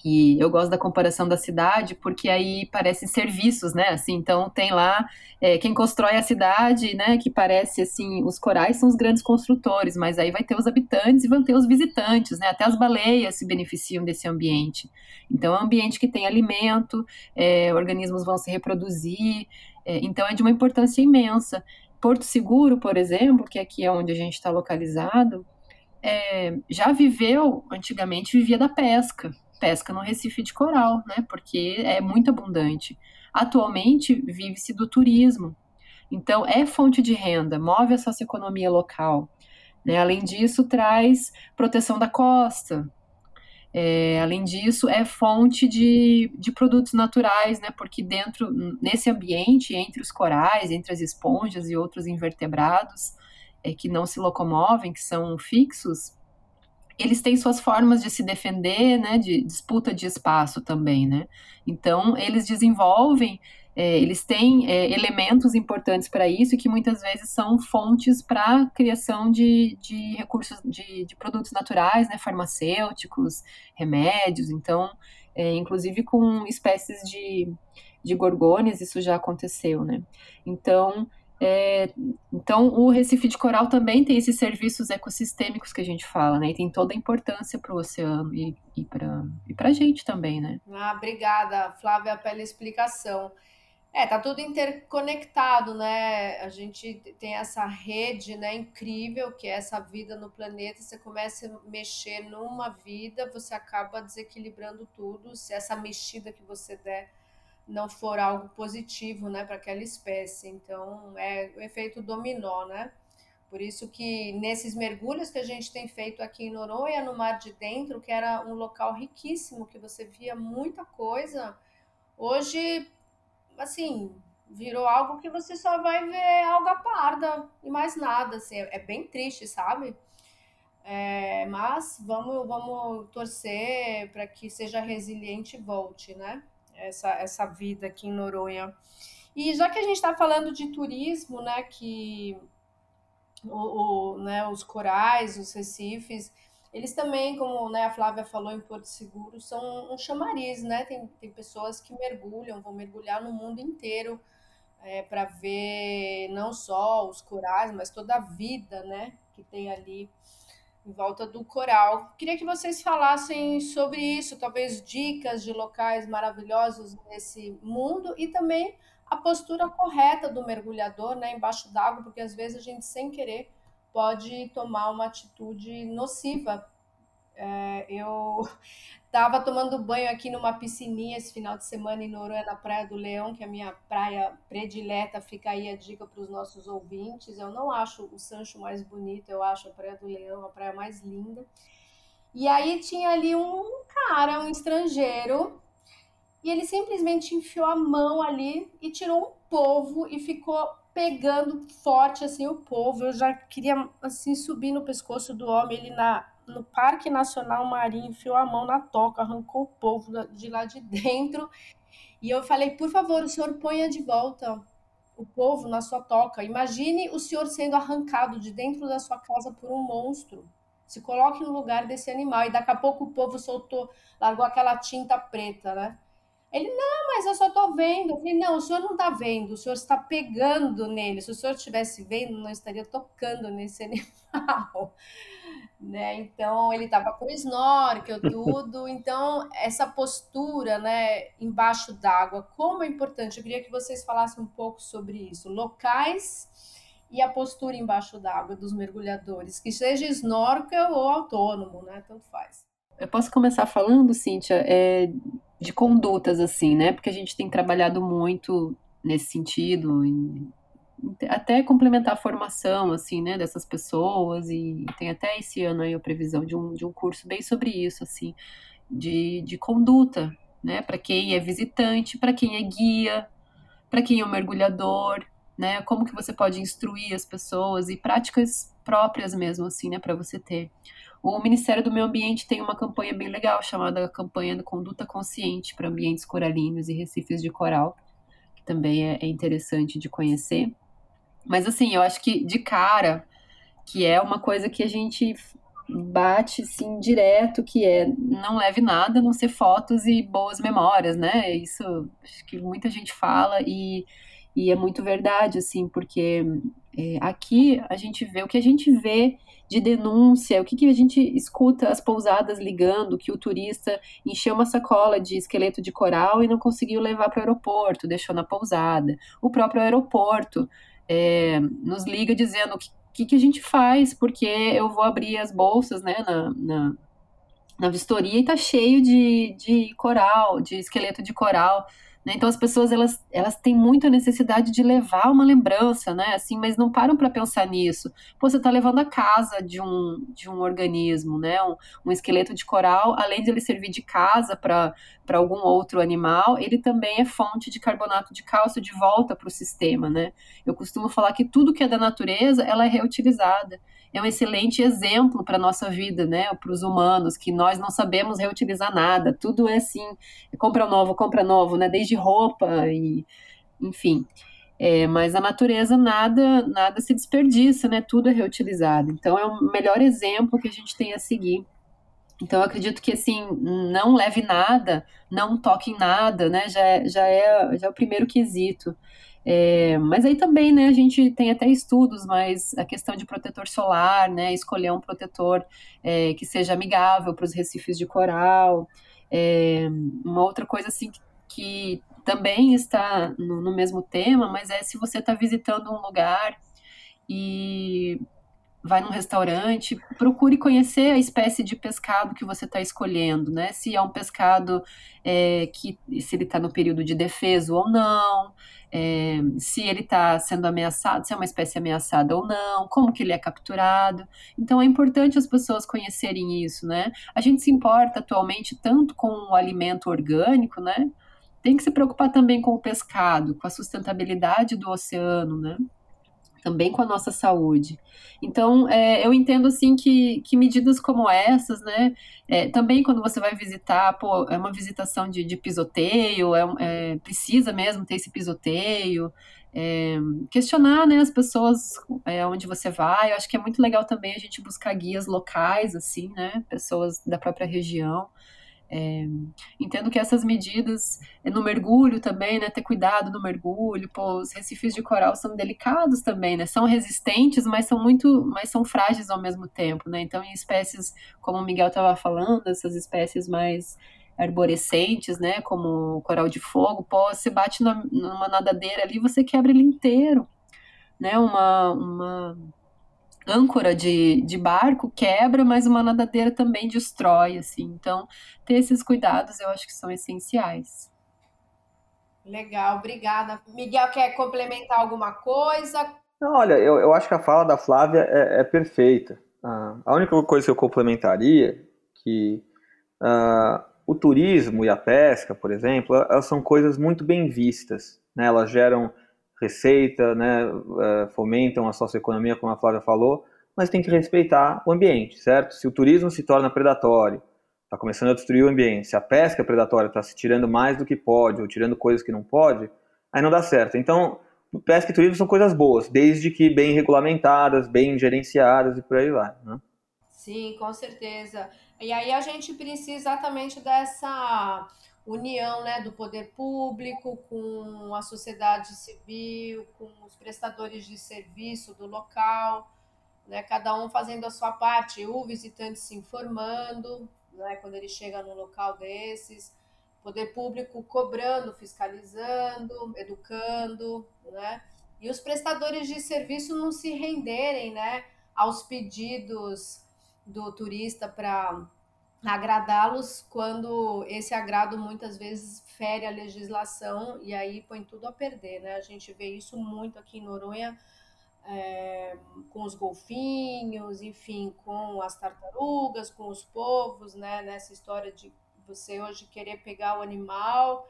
E eu gosto da comparação da cidade, porque aí parece serviços, né? Assim, então tem lá é, quem constrói a cidade, né? Que parece assim, os corais são os grandes construtores, mas aí vai ter os habitantes e vão ter os visitantes, né? Até as baleias se beneficiam desse ambiente. Então é um ambiente que tem alimento, é, organismos vão se reproduzir, é, então é de uma importância imensa. Porto Seguro, por exemplo, que aqui é onde a gente está localizado, é, já viveu, antigamente vivia da pesca pesca no Recife de coral, né? Porque é muito abundante. Atualmente vive-se do turismo. Então é fonte de renda, move a socioeconomia local. Né? Além disso, traz proteção da costa. É, além disso, é fonte de, de produtos naturais, né? Porque dentro, nesse ambiente, entre os corais, entre as esponjas e outros invertebrados é, que não se locomovem, que são fixos, eles têm suas formas de se defender, né, de disputa de espaço também, né? Então, eles desenvolvem, é, eles têm é, elementos importantes para isso que muitas vezes são fontes para criação de, de recursos, de, de, produtos naturais, né, farmacêuticos, remédios. Então, é, inclusive com espécies de, de gorgônias, isso já aconteceu, né? Então, É, então, o Recife de Coral também tem esses serviços ecossistêmicos que a gente fala, né? E tem toda a importância para o oceano e, e para e a gente também, né? Ah, obrigada, Flávia, pela explicação. É, tá tudo interconectado, né? A gente tem essa rede, né, incrível, que é essa vida no planeta. Você começa a mexer numa vida, você acaba desequilibrando tudo. Se essa mexida que você der não for algo positivo, né, para aquela espécie. Então, é o efeito dominó, né? Por isso que nesses mergulhos que a gente tem feito aqui em Noronha, no Mar de Dentro, que era um local riquíssimo, que você via muita coisa, hoje, assim, virou algo que você só vai ver alga parda e mais nada, assim, é, bem triste, sabe? É, mas vamos, vamos torcer para que seja resiliente e volte, né? Essa, essa vida aqui em Noronha. E já que a gente está falando de turismo, né, que o, o, né, os corais, os recifes, eles também, como né, a Flávia falou em Porto Seguro, são um chamariz, né? Tem, tem pessoas que mergulham, vão mergulhar no mundo inteiro é, para ver não só os corais, mas toda a vida, né, que tem ali em volta do coral. Queria que vocês falassem sobre isso, talvez dicas de locais maravilhosos nesse mundo e também a postura correta do mergulhador, né, embaixo d'água, porque às vezes a gente sem querer pode tomar uma atitude nociva. É, eu Tava tomando banho aqui numa piscininha esse final de semana em Noronha, na Praia do Leão, que é a minha praia predileta. Fica aí a dica para os nossos ouvintes. Eu não acho o Sancho mais bonito, eu acho a Praia do Leão a praia mais linda. E aí tinha ali um cara, um estrangeiro, e ele simplesmente enfiou a mão ali e tirou um polvo e ficou pegando forte assim o polvo. Eu já queria assim subir no pescoço do homem, ele na no Parque Nacional Marinho, enfiou a mão na toca, arrancou o povo de lá de dentro. E eu falei, por favor, o senhor ponha de volta o povo na sua toca. Imagine o senhor sendo arrancado de dentro da sua casa por um monstro. Se coloque no lugar desse animal. E daqui a pouco o povo soltou, largou aquela tinta preta, né? Ele, não, mas eu só estou vendo. Eu falei, não, o senhor não está vendo, o senhor está pegando nele. Se o senhor estivesse vendo, não estaria tocando nesse animal né? Então ele estava com snorkel, tudo. Então essa postura, né, embaixo d'água, como é importante. Eu queria que vocês falassem um pouco sobre isso, locais e a postura embaixo d'água dos mergulhadores, que seja snorkel ou autônomo, né? Tanto faz. Eu posso começar falando, Cíntia, é, de condutas assim, né? Porque a gente tem trabalhado muito nesse sentido em até complementar a formação, assim, né, dessas pessoas, e tem até esse ano aí a previsão de um, de um curso bem sobre isso, assim, de, de conduta, né, para quem é visitante, para quem é guia, para quem é um mergulhador, né, como que você pode instruir as pessoas e práticas próprias mesmo, assim, né, para você ter. O Ministério do Meio Ambiente tem uma campanha bem legal chamada Campanha de Conduta Consciente para Ambientes Coralinos e Recifes de Coral, que também é, é interessante de conhecer. Mas assim, eu acho que de cara, que é uma coisa que a gente bate assim direto, que é não leve nada, a não ser fotos e boas memórias, né? Isso acho que muita gente fala e, e é muito verdade, assim, porque é, aqui a gente vê o que a gente vê de denúncia, o que, que a gente escuta as pousadas ligando, que o turista encheu uma sacola de esqueleto de coral e não conseguiu levar para o aeroporto, deixou na pousada. O próprio aeroporto é, nos liga dizendo o que, que, a gente faz, porque eu vou abrir as bolsas né, na, na, na vistoria e tá cheio de, de coral, de esqueleto de coral. Né? Então as pessoas elas, elas têm muita necessidade de levar uma lembrança, né? Assim, mas não param para pensar nisso. Pô, você está levando a casa de um, de um organismo, né? Um, um esqueleto de coral, além de ele servir de casa para algum outro animal, ele também é fonte de carbonato de cálcio de volta para o sistema, né? Eu costumo falar que tudo que é da natureza ela é reutilizada é um excelente exemplo para a nossa vida, né? Para os humanos, que nós não sabemos reutilizar nada. Tudo é assim, compra novo, compra novo, né? Desde roupa e, enfim. É, mas a natureza nada nada se desperdiça, né? Tudo é reutilizado. Então é o melhor exemplo que a gente tem a seguir. Então eu acredito que assim não leve nada, não toque em nada, né? Já, é, já é já é o primeiro quesito. É, mas aí também, né, a gente tem até estudos, mas a questão de protetor solar, né, escolher um protetor é, que seja amigável para os recifes de coral. É, uma outra coisa assim que, que também está no, no, mesmo tema, mas é se você está visitando um lugar e vai num restaurante, procure conhecer a espécie de pescado que você está escolhendo, né? Se é um pescado é, que se ele está no período de defesa ou não, é, se ele está sendo ameaçado, se é uma espécie ameaçada ou não, como que ele é capturado. Então é importante as pessoas conhecerem isso, né? A gente se importa atualmente tanto com o alimento orgânico, né? Tem que se preocupar também com o pescado, com a sustentabilidade do oceano, né? Também com a nossa saúde. Então, é, eu entendo assim que, que medidas como essas, né, é, também quando você vai visitar, pô, é uma visitação de, de pisoteio, é, é precisa mesmo ter esse pisoteio, é, questionar, né, as pessoas é, onde você vai. Eu acho que é muito legal também a gente buscar guias locais, assim, né, pessoas da própria região. É, entendo que essas medidas é, no mergulho também, né, ter cuidado no mergulho, pô, os recifes de coral são delicados também, né, são resistentes, mas são muito, mas são frágeis ao mesmo tempo, né, então em espécies, como o Miguel estava falando, essas espécies mais arborescentes, né, como o coral de fogo, pô, você bate numa nadadeira ali, você quebra ele inteiro, né, uma, uma âncora de, de barco quebra, mas uma nadadeira também destrói, assim. Então, ter esses cuidados eu acho que são essenciais. Legal, obrigada. Miguel, quer complementar alguma coisa? Não, olha, eu, eu acho que a fala da Flávia é, é perfeita. Ah, a única coisa que eu complementaria que ah, o turismo e a pesca, por exemplo, elas são coisas muito bem vistas. Né? Elas geram receita, né, é, fomentam a socioeconomia, como a Flávia falou, mas tem que respeitar o ambiente, certo? Se o turismo se torna predatório, está começando a destruir o ambiente, se a pesca é predatória está se tirando mais do que pode, ou tirando coisas que não pode, aí não dá certo. Então, pesca e turismo são coisas boas, desde que bem regulamentadas, bem gerenciadas e por aí vai. Né? Sim, com certeza. E aí a gente precisa exatamente dessa união né, do poder público com a sociedade civil, com os prestadores de serviço do local, né, cada um fazendo a sua parte, o visitante se informando né, quando ele chega num local desses, poder público cobrando, fiscalizando, educando, né, e os prestadores de serviço não se renderem né, aos pedidos do turista para agradá-los quando esse agrado muitas vezes fere a legislação e aí põe tudo a perder, né? A gente vê isso muito aqui em Noronha é, com os golfinhos, enfim, com as tartarugas, com os povos, né? Nessa história de você hoje querer pegar o animal,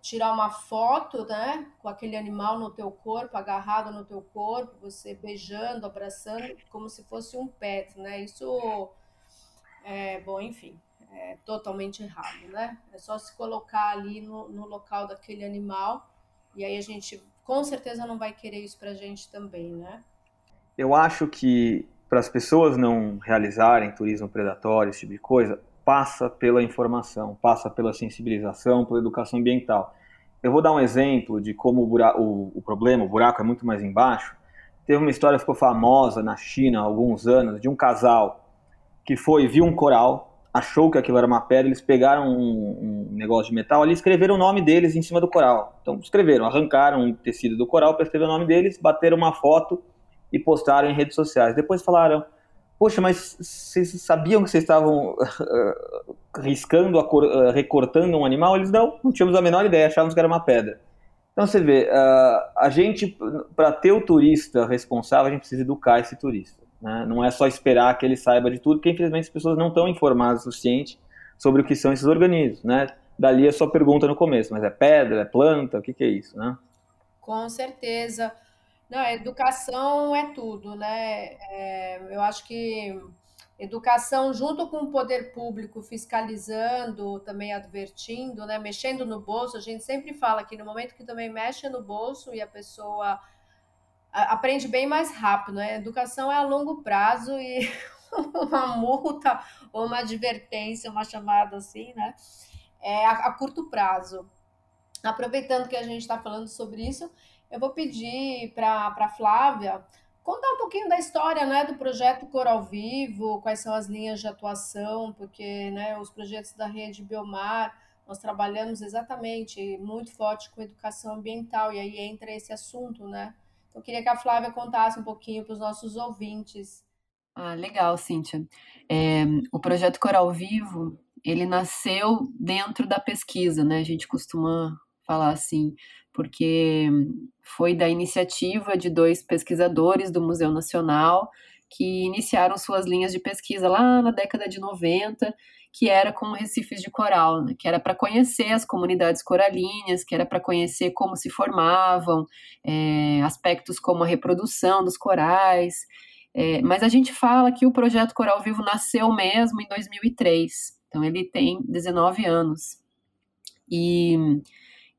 tirar uma foto, né? Com aquele animal no teu corpo, agarrado no teu corpo, você beijando, abraçando, como se fosse um pet, né? Isso é, bom, enfim, é totalmente errado, né? É só se colocar ali no, no local daquele animal e aí a gente com certeza não vai querer isso para a gente também, né? Eu acho que para as pessoas não realizarem turismo predatório, esse tipo de coisa, passa pela informação, passa pela sensibilização, pela educação ambiental. Eu vou dar um exemplo de como o, buraco, o, o problema, o buraco é muito mais embaixo. Teve uma história que ficou famosa na China há alguns anos de um casal que foi, viu um coral, achou que aquilo era uma pedra, eles pegaram um, um negócio de metal ali e escreveram o nome deles em cima do coral. Então escreveram, arrancaram um tecido do coral para escrever o nome deles, bateram uma foto e postaram em redes sociais. Depois falaram, poxa, mas vocês sabiam que vocês estavam uh, riscando, uh, recortando um animal? Eles não, não tínhamos a menor ideia, achávamos que era uma pedra. Então você vê, uh, a gente, para ter o turista responsável, a gente precisa educar esse turista. Né? Não é só esperar que ele saiba de tudo, porque infelizmente as pessoas não estão informadas o suficiente sobre o que são esses organismos. Né? Dali a sua pergunta no começo, mas é pedra, é planta, o que, que é isso? Né? Com certeza. Não, educação é tudo, né? É, eu acho que educação junto com o poder público fiscalizando, também advertindo, né? Mexendo no bolso, a gente sempre fala que no momento que também mexe no bolso e a pessoa aprende bem mais rápido, né? Educação é a longo prazo e uma multa ou uma advertência, uma chamada assim, né? É a, a curto prazo. Aproveitando que a gente está falando sobre isso, eu vou pedir para a Flávia contar um pouquinho da história né, do projeto Coral Vivo, quais são as linhas de atuação, porque né, os projetos da rede Biomar, nós trabalhamos exatamente muito forte com educação ambiental, e aí entra esse assunto, né? Então, eu queria que a Flávia contasse um pouquinho para os nossos ouvintes. Ah, legal, Cíntia. É, o projeto Coral Vivo, ele nasceu dentro da pesquisa, né? A gente costuma falar assim, porque foi da iniciativa de dois pesquisadores do Museu Nacional que iniciaram suas linhas de pesquisa lá na década de 90, que era com recifes de coral, né? que era para conhecer as comunidades coralíneas, que era para conhecer como se formavam, é, aspectos como a reprodução dos corais. É, mas a gente fala que o projeto Coral Vivo nasceu mesmo em 2003, então ele tem 19 anos. E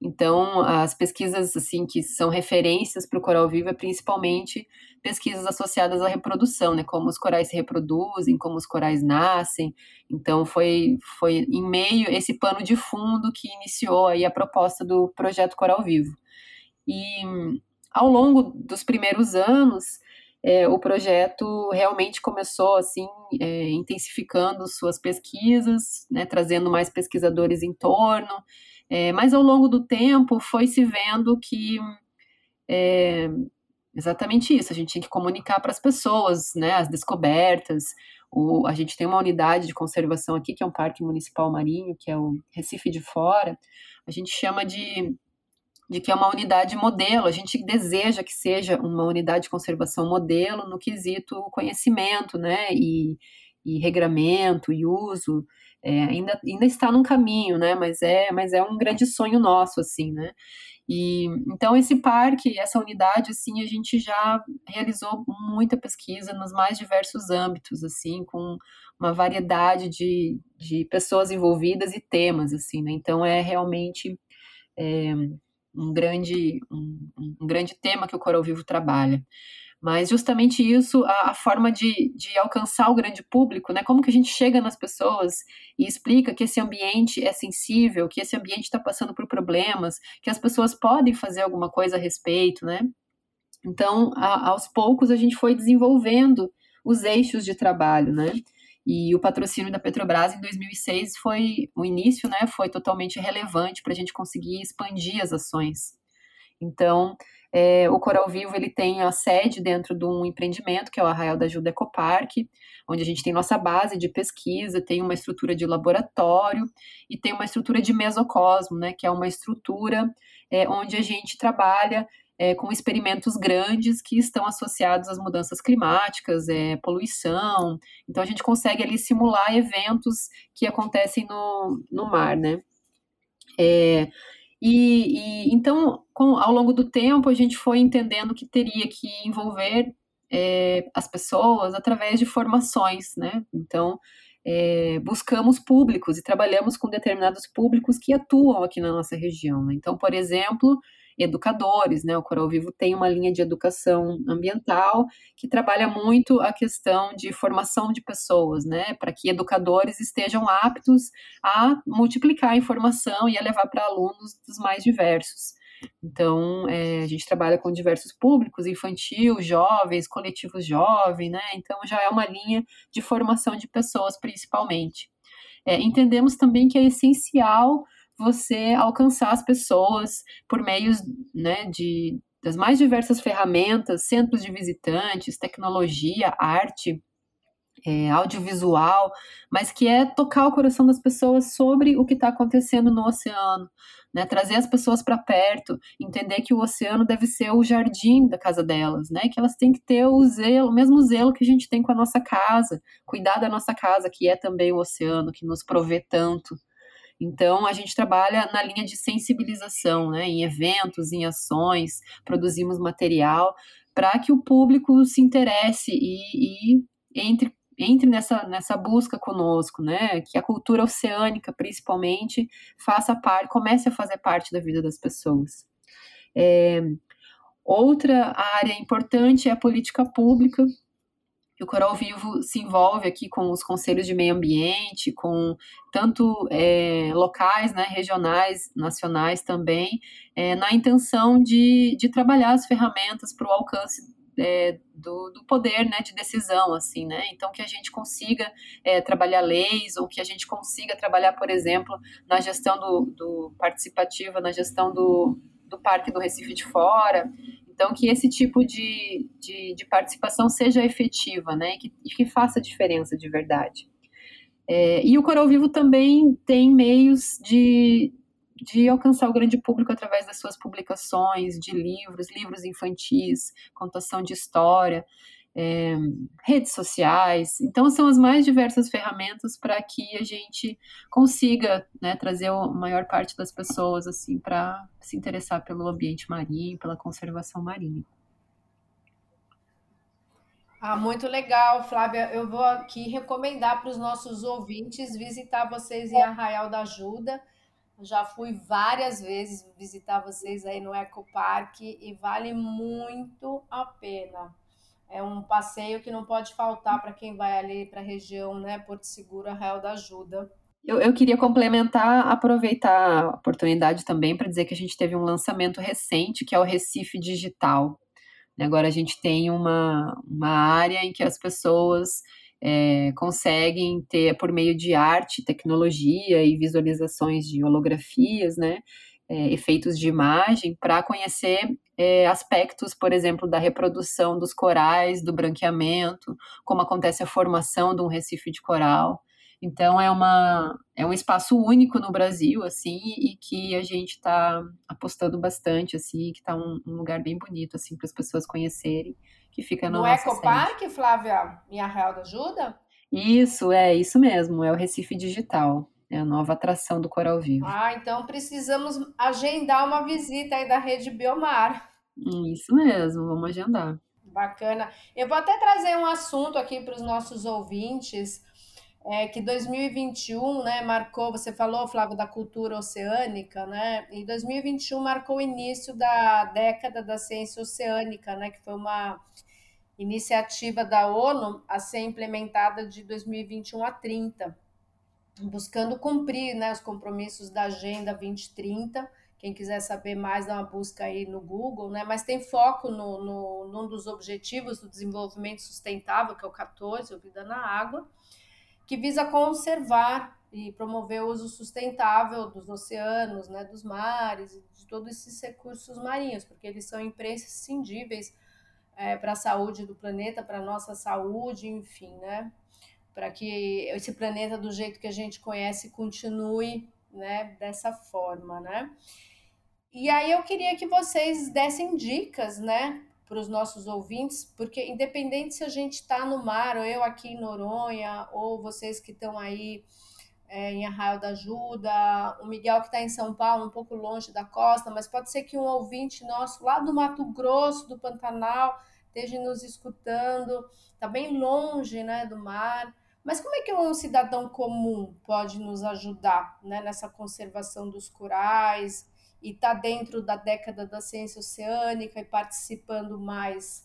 então, as pesquisas assim que são referências para o coral vivo é principalmente pesquisas associadas à reprodução, né? Como os corais se reproduzem, como os corais nascem. Então, foi, foi em meio esse pano de fundo que iniciou aí a proposta do projeto Coral Vivo. E ao longo dos primeiros anos, é, o projeto realmente começou assim é, intensificando suas pesquisas, né, trazendo mais pesquisadores em torno. É, mas ao longo do tempo foi se vendo que é exatamente isso, a gente tinha que comunicar para as pessoas né, as descobertas. O, a gente tem uma unidade de conservação aqui, que é um parque municipal marinho, que é o Recife de Fora. A gente chama de, de que é uma unidade modelo, a gente deseja que seja uma unidade de conservação modelo no quesito conhecimento, né, e, e regramento e uso é, ainda, ainda está num caminho, né? Mas é, mas é um grande sonho nosso, assim, né? E então esse parque, essa unidade, assim, a gente já realizou muita pesquisa nos mais diversos âmbitos, assim, com uma variedade de, de pessoas envolvidas e temas, assim, né? Então é realmente é, um grande um, um grande tema que o Coral Vivo trabalha. Mas justamente isso, a, a, forma de, de alcançar o grande público, né? Como que a gente chega nas pessoas e explica que esse ambiente é sensível, que esse ambiente está passando por problemas, que as pessoas podem fazer alguma coisa a respeito, né? Então, a, aos poucos, a gente foi desenvolvendo os eixos de trabalho, né? E o patrocínio da Petrobras em 2006 foi o início, né? Foi totalmente relevante para a gente conseguir expandir as ações. Então, é, o Coral Vivo ele tem a sede dentro de um empreendimento, que é o Arraial da Ajuda Ecopark, onde a gente tem nossa base de pesquisa, tem uma estrutura de laboratório e tem uma estrutura de mesocosmo, né, que é uma estrutura é, onde a gente trabalha é, com experimentos grandes que estão associados às mudanças climáticas, é, poluição. Então a gente consegue ali simular eventos que acontecem no, no mar, né? É, e, e então, com, ao longo do tempo, a gente foi entendendo que teria que envolver é, as pessoas através de formações, né? Então, é, buscamos públicos e trabalhamos com determinados públicos que atuam aqui na nossa região. Né? Então, por exemplo, educadores, né? O Coral Vivo tem uma linha de educação ambiental que trabalha muito a questão de formação de pessoas, né? Para que educadores estejam aptos a multiplicar a informação e a levar para alunos dos mais diversos. Então, é, a gente trabalha com diversos públicos, infantil, jovens, coletivos jovens, né? Então, já é uma linha de formação de pessoas, principalmente. É, entendemos também que é essencial você alcançar as pessoas por meios né, de, das mais diversas ferramentas, centros de visitantes, tecnologia, arte, é, audiovisual, mas que é tocar o coração das pessoas sobre o que está acontecendo no oceano, né? trazer as pessoas para perto, entender que o oceano deve ser o jardim da casa delas, né? que elas têm que ter o zelo, o mesmo zelo que a gente tem com a nossa casa, cuidar da nossa casa, que é também o oceano, que nos provê tanto. Então, a gente trabalha na linha de sensibilização, né, em eventos, em ações, produzimos material para que o público se interesse e, e entre entre nessa, nessa busca conosco, né? Que a cultura oceânica, principalmente, faça parte, comece a fazer parte da vida das pessoas. É, outra área importante é a política pública, o Coral Vivo se envolve aqui com os conselhos de meio ambiente, com tanto é, locais, né, regionais, nacionais também, é, na intenção de, de trabalhar as ferramentas para o alcance é, do, do, poder né, de decisão, assim, né? Então que a gente consiga é, trabalhar leis ou que a gente consiga trabalhar, por exemplo, na gestão do, do participativa, na gestão do, do Parque do Recife de Fora, então, que esse tipo de, de, de participação seja efetiva, né, e que, que faça diferença de verdade. É, e o Coral Vivo também tem meios de, de alcançar o grande público através das suas publicações de livros, livros infantis, contação de história é, redes sociais. Então, são as mais diversas ferramentas para que a gente consiga né, trazer a maior parte das pessoas assim para se interessar pelo ambiente marinho, pela conservação marinha. Ah, muito legal, Flávia. Eu vou aqui recomendar para os nossos ouvintes visitar vocês em Arraial da Ajuda. Já fui várias vezes visitar vocês aí no Ecoparque e vale muito a pena é um passeio que não pode faltar para quem vai ali para a região, né, Porto Seguro, Arraial da Ajuda. Eu, eu, queria complementar, aproveitar a oportunidade também para dizer que a gente teve um lançamento recente, que é o Recife Digital. Agora a gente tem uma, uma área em que as pessoas é, conseguem ter, por meio de arte, tecnologia e visualizações de holografias, né, é, efeitos de imagem, para conhecer é, aspectos, por exemplo, da reprodução dos corais, do branqueamento, como acontece a formação de um recife de coral. Então é uma é um espaço único no Brasil assim e que a gente está apostando bastante assim, que está um, um, lugar bem bonito assim para as pessoas conhecerem, que fica no, no Ecopark, Flávia, em Arraial da Ajuda. Isso é isso mesmo, é o Recife Digital. É a nova atração do Coral Vivo. Ah, então precisamos agendar uma visita aí da Rede Biomar. Isso mesmo, vamos agendar. Bacana. Eu vou até trazer um assunto aqui para os nossos ouvintes, é, que 2021, né, marcou, você falou, Flávio, da cultura oceânica, né, e 2021 marcou o início da década da ciência oceânica, né, que foi uma iniciativa da ONU a ser implementada de 2021 a 30 buscando cumprir né, os compromissos da Agenda 2030. Quem quiser saber mais, dá uma busca aí no Google, né? Mas tem foco no, no, num dos objetivos do desenvolvimento sustentável, que é o 14, o Vida na Água, que visa conservar e promover o uso sustentável dos oceanos, né, dos mares e de todos esses recursos marinhos, porque eles são imprescindíveis é, para a saúde do planeta, para a nossa saúde, enfim, né? Para que esse planeta do jeito que a gente conhece continue, né, dessa forma, né? E aí eu queria que vocês dessem dicas, né, para os nossos ouvintes, porque independente se a gente está no mar, ou eu aqui em Noronha, ou vocês que estão aí é, em Arraial da Ajuda, o Miguel que está em São Paulo, um pouco longe da costa, mas pode ser que um ouvinte nosso lá do Mato Grosso, do Pantanal, esteja nos escutando, está bem longe, né, do mar. Mas como é que um cidadão comum pode nos ajudar né, nessa conservação dos corais e estar tá dentro da década da ciência oceânica e participando mais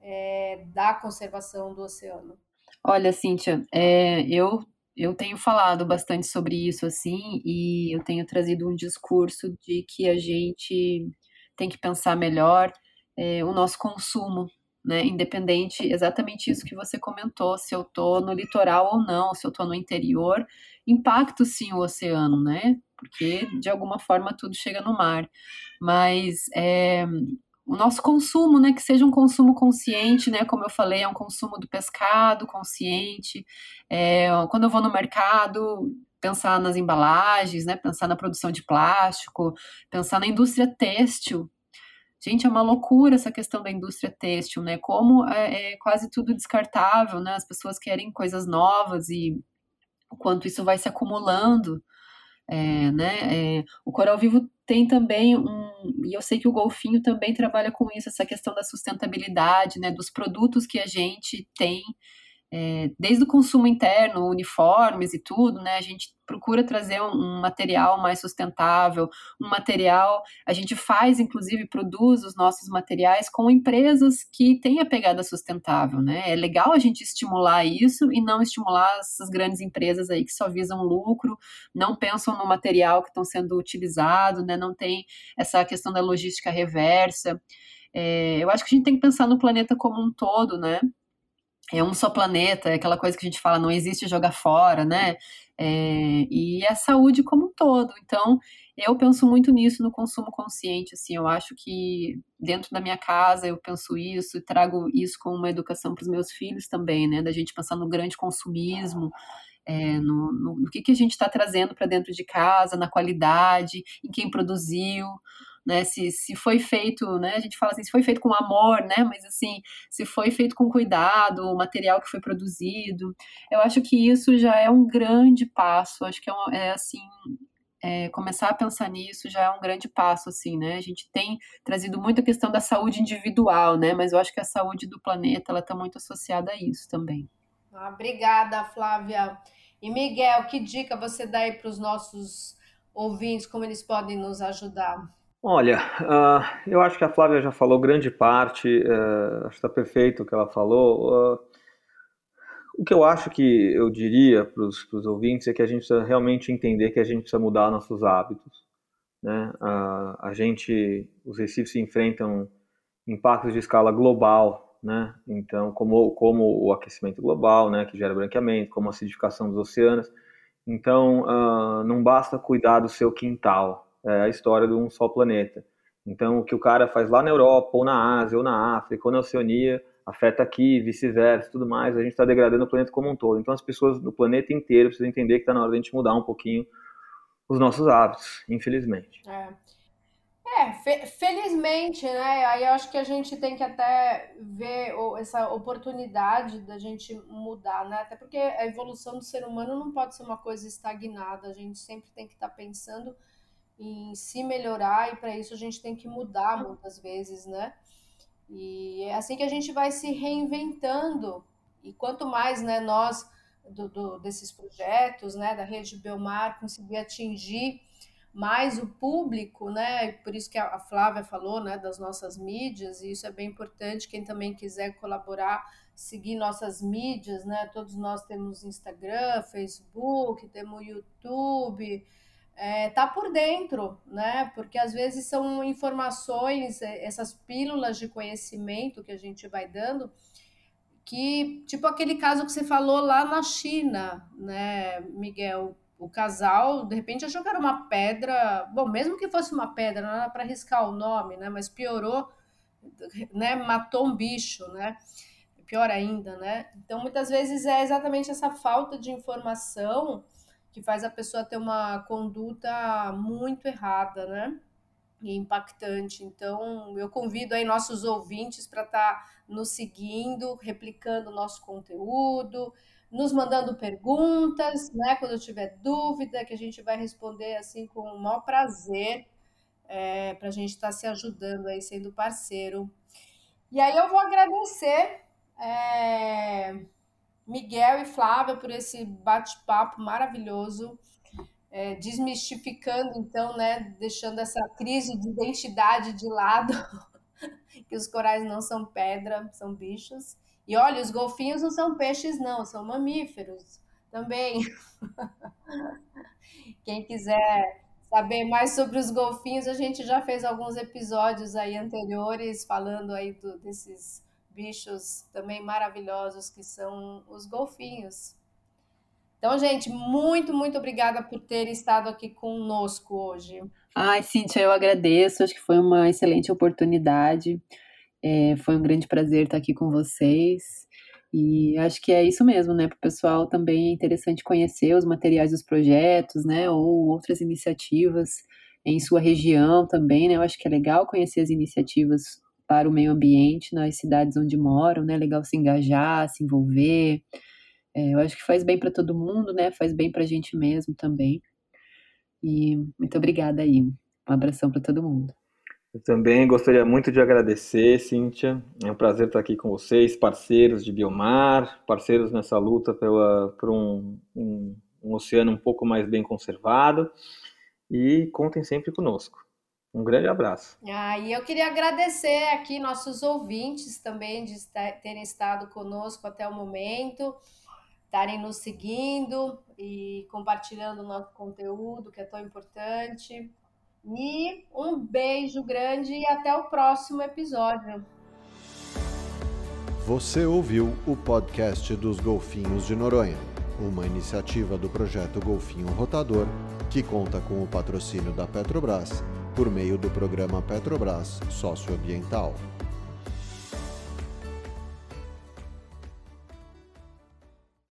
é, da conservação do oceano? Olha, Cíntia, é, eu eu tenho falado bastante sobre isso assim e eu tenho trazido um discurso de que a gente tem que pensar melhor é, o nosso consumo né? Independente, exatamente isso que você comentou, se eu estou no litoral ou não, se eu estou no interior, impacto sim o oceano, né? Porque de alguma forma tudo chega no mar. Mas é, o nosso consumo, né? Que seja um consumo consciente, né? Como eu falei, é um consumo do pescado consciente. É, quando eu vou no mercado, pensar nas embalagens, né? Pensar na produção de plástico, pensar na indústria têxtil, Gente, é uma loucura essa questão da indústria têxtil, né? Como é, é quase tudo descartável, né? As pessoas querem coisas novas e o quanto isso vai se acumulando. É, né? É, o Coral Vivo tem também um, e eu sei que o Golfinho também trabalha com isso, essa questão da sustentabilidade, né? Dos produtos que a gente tem é, desde o consumo interno, uniformes e tudo, né? A gente procura trazer um, um, material mais sustentável, um material. A gente faz, inclusive, produz os nossos materiais com empresas que têm a pegada sustentável, né? É legal a gente estimular isso e não estimular essas grandes empresas aí que só visam lucro, não pensam no material que estão sendo utilizado, né? Não tem essa questão da logística reversa. É, eu acho que a gente tem que pensar no planeta como um todo, né? É um só planeta, é aquela coisa que a gente fala, não existe jogar fora, né? É, e a saúde como um todo. Então, eu penso muito nisso no consumo consciente, assim, eu acho que dentro da minha casa eu penso isso e trago isso como uma educação para os meus filhos também, né? Da gente pensar no grande consumismo, é, no, no, no que, que a gente está trazendo para dentro de casa, na qualidade, em quem produziu, né? Se, se foi feito, né? A gente fala assim, se foi feito com amor, né? Mas assim, se foi feito com cuidado, o material que foi produzido, eu acho que isso já é um grande passo. Acho que é, é assim, é, começar a pensar nisso já é um grande passo, assim, né? A gente tem trazido muito a questão da saúde individual, né? Mas eu acho que a saúde do planeta ela está muito associada a isso também. Ah, obrigada, Flávia. E Miguel, que dica você dá aí para os nossos ouvintes, como eles podem nos ajudar? Olha, uh, eu acho que a Flávia já falou grande parte, uh, acho que está perfeito o que ela falou. Uh, o que eu acho que eu diria para os ouvintes é que a gente precisa realmente entender que a gente precisa mudar nossos hábitos. Né? a gente, os recifes enfrentam impactos de escala global, né? Então, como, como o aquecimento global, né, que gera branqueamento, como a acidificação dos oceanos. Então, não basta cuidar do seu quintal, é, a história de um só planeta. Então, o que o cara faz lá na Europa, ou na Ásia, ou na África, ou na Oceania, afeta aqui, vice-versa, tudo mais. A gente está degradando o planeta como um todo. Então, as pessoas do planeta inteiro precisam entender que está na hora de a gente mudar um pouquinho os nossos hábitos, infelizmente. É. É, fe felizmente, né? Aí eu acho que a gente tem que até ver essa oportunidade da gente mudar, né? Até porque a evolução do ser humano não pode ser uma coisa estagnada, a gente sempre tem que estar tá pensando em se melhorar e para isso a gente tem que mudar muitas vezes, né? E é assim que a gente vai se reinventando e quanto mais, né, nós do, do, desses projetos, né, da rede Belmar conseguir atingir mais o público, né? Por isso que a Flávia falou, né, das nossas mídias, e isso é bem importante. Quem também quiser colaborar, seguir nossas mídias, né? Todos nós temos Instagram, Facebook, temos YouTube, é, tá por dentro, né? Porque às vezes são informações, é, essas pílulas de conhecimento que a gente vai dando, que, tipo aquele caso que você falou lá na China, né, Miguel? O casal, de repente, jogaram uma pedra, bom, mesmo que fosse uma pedra, não era para arriscar o nome, né? Mas piorou, né? Matou um bicho, né? Pior ainda, né? Então, muitas vezes é exatamente essa falta de informação que faz a pessoa ter uma conduta muito errada, né? E impactante. Então, eu convido aí nossos ouvintes para estar tá nos seguindo, replicando o nosso conteúdo, nos mandando perguntas, né? Quando tiver dúvida, que a gente vai responder assim com o maior prazer, é, para a gente estar tá se ajudando aí, sendo parceiro. E aí eu vou agradecer. É Miguel e Flávia por esse bate-papo maravilhoso, é, desmistificando, então, né, deixando essa crise de identidade de lado, que os corais não são pedra, são bichos. E olha, os golfinhos não são peixes, não, são mamíferos também. Quem quiser saber mais sobre os golfinhos, a gente já fez alguns episódios aí anteriores falando aí do, desses bichos também maravilhosos que são os golfinhos. Então, gente, muito, muito obrigada por ter estado aqui conosco hoje. Ai, Cíntia, eu agradeço. Acho que foi uma excelente oportunidade. É, foi um grande prazer estar aqui com vocês. E acho que é isso mesmo, né? Para o pessoal também é interessante conhecer os materiais dos projetos, né? Ou outras iniciativas em sua região também, né? Eu acho que é legal conhecer as iniciativas para o meio ambiente nas cidades onde moram, né? Legal se engajar, se envolver. É, eu acho que faz bem para todo mundo, né? Faz bem para a gente mesmo também. E muito obrigada aí. Um abração para todo mundo. Eu também gostaria muito de agradecer, Cíntia. É um prazer estar aqui com vocês, parceiros de Biomar, parceiros nessa luta pela, por um, um, um oceano um pouco mais bem conservado. E contem sempre conosco. Um grande abraço. Ah, e eu queria agradecer aqui nossos ouvintes também de terem estado conosco até o momento, estarem nos seguindo e compartilhando o nosso conteúdo, que é tão importante. E um beijo grande e até o próximo episódio. Você ouviu o podcast dos Golfinhos de Noronha, uma iniciativa do projeto Golfinho Rotador, que conta com o patrocínio da Petrobras por meio do programa Petrobras Socioambiental.